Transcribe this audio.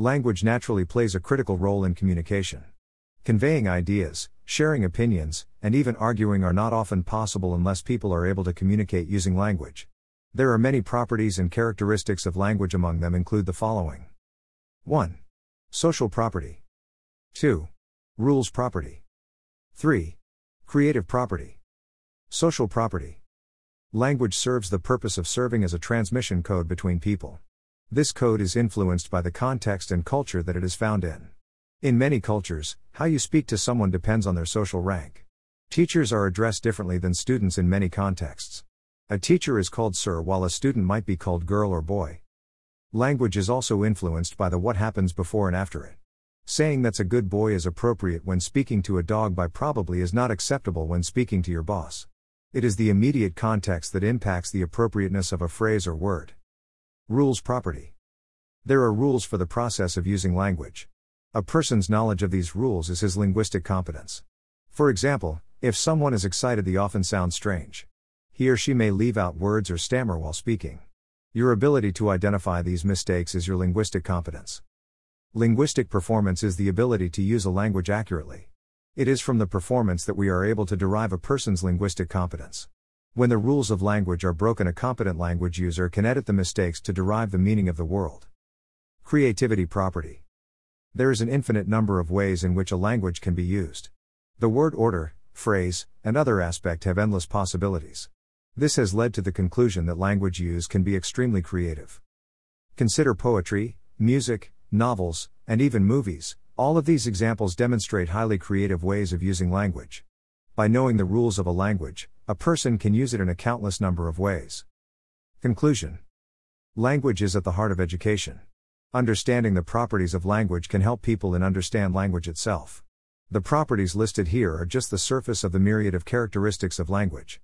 Language naturally plays a critical role in communication. Conveying ideas, sharing opinions, and even arguing are not often possible unless people are able to communicate using language. There are many properties and characteristics of language, among them include the following 1. Social property. 2. Rules property. 3. Creative property. Social property. Language serves the purpose of serving as a transmission code between people. This code is influenced by the context and culture that it is found in. In many cultures, how you speak to someone depends on their social rank. Teachers are addressed differently than students in many contexts. A teacher is called sir while a student might be called girl or boy. Language is also influenced by the what happens before and after it. Saying that's a good boy is appropriate when speaking to a dog by probably is not acceptable when speaking to your boss. It is the immediate context that impacts the appropriateness of a phrase or word. Rules property. There are rules for the process of using language. A person's knowledge of these rules is his linguistic competence. For example, if someone is excited, they often sound strange. He or she may leave out words or stammer while speaking. Your ability to identify these mistakes is your linguistic competence. Linguistic performance is the ability to use a language accurately. It is from the performance that we are able to derive a person's linguistic competence. When the rules of language are broken, a competent language user can edit the mistakes to derive the meaning of the world. Creativity property. There is an infinite number of ways in which a language can be used. The word order, phrase, and other aspect have endless possibilities. This has led to the conclusion that language use can be extremely creative. Consider poetry, music, novels, and even movies. All of these examples demonstrate highly creative ways of using language. By knowing the rules of a language, a person can use it in a countless number of ways. Conclusion Language is at the heart of education. Understanding the properties of language can help people in understand language itself. The properties listed here are just the surface of the myriad of characteristics of language.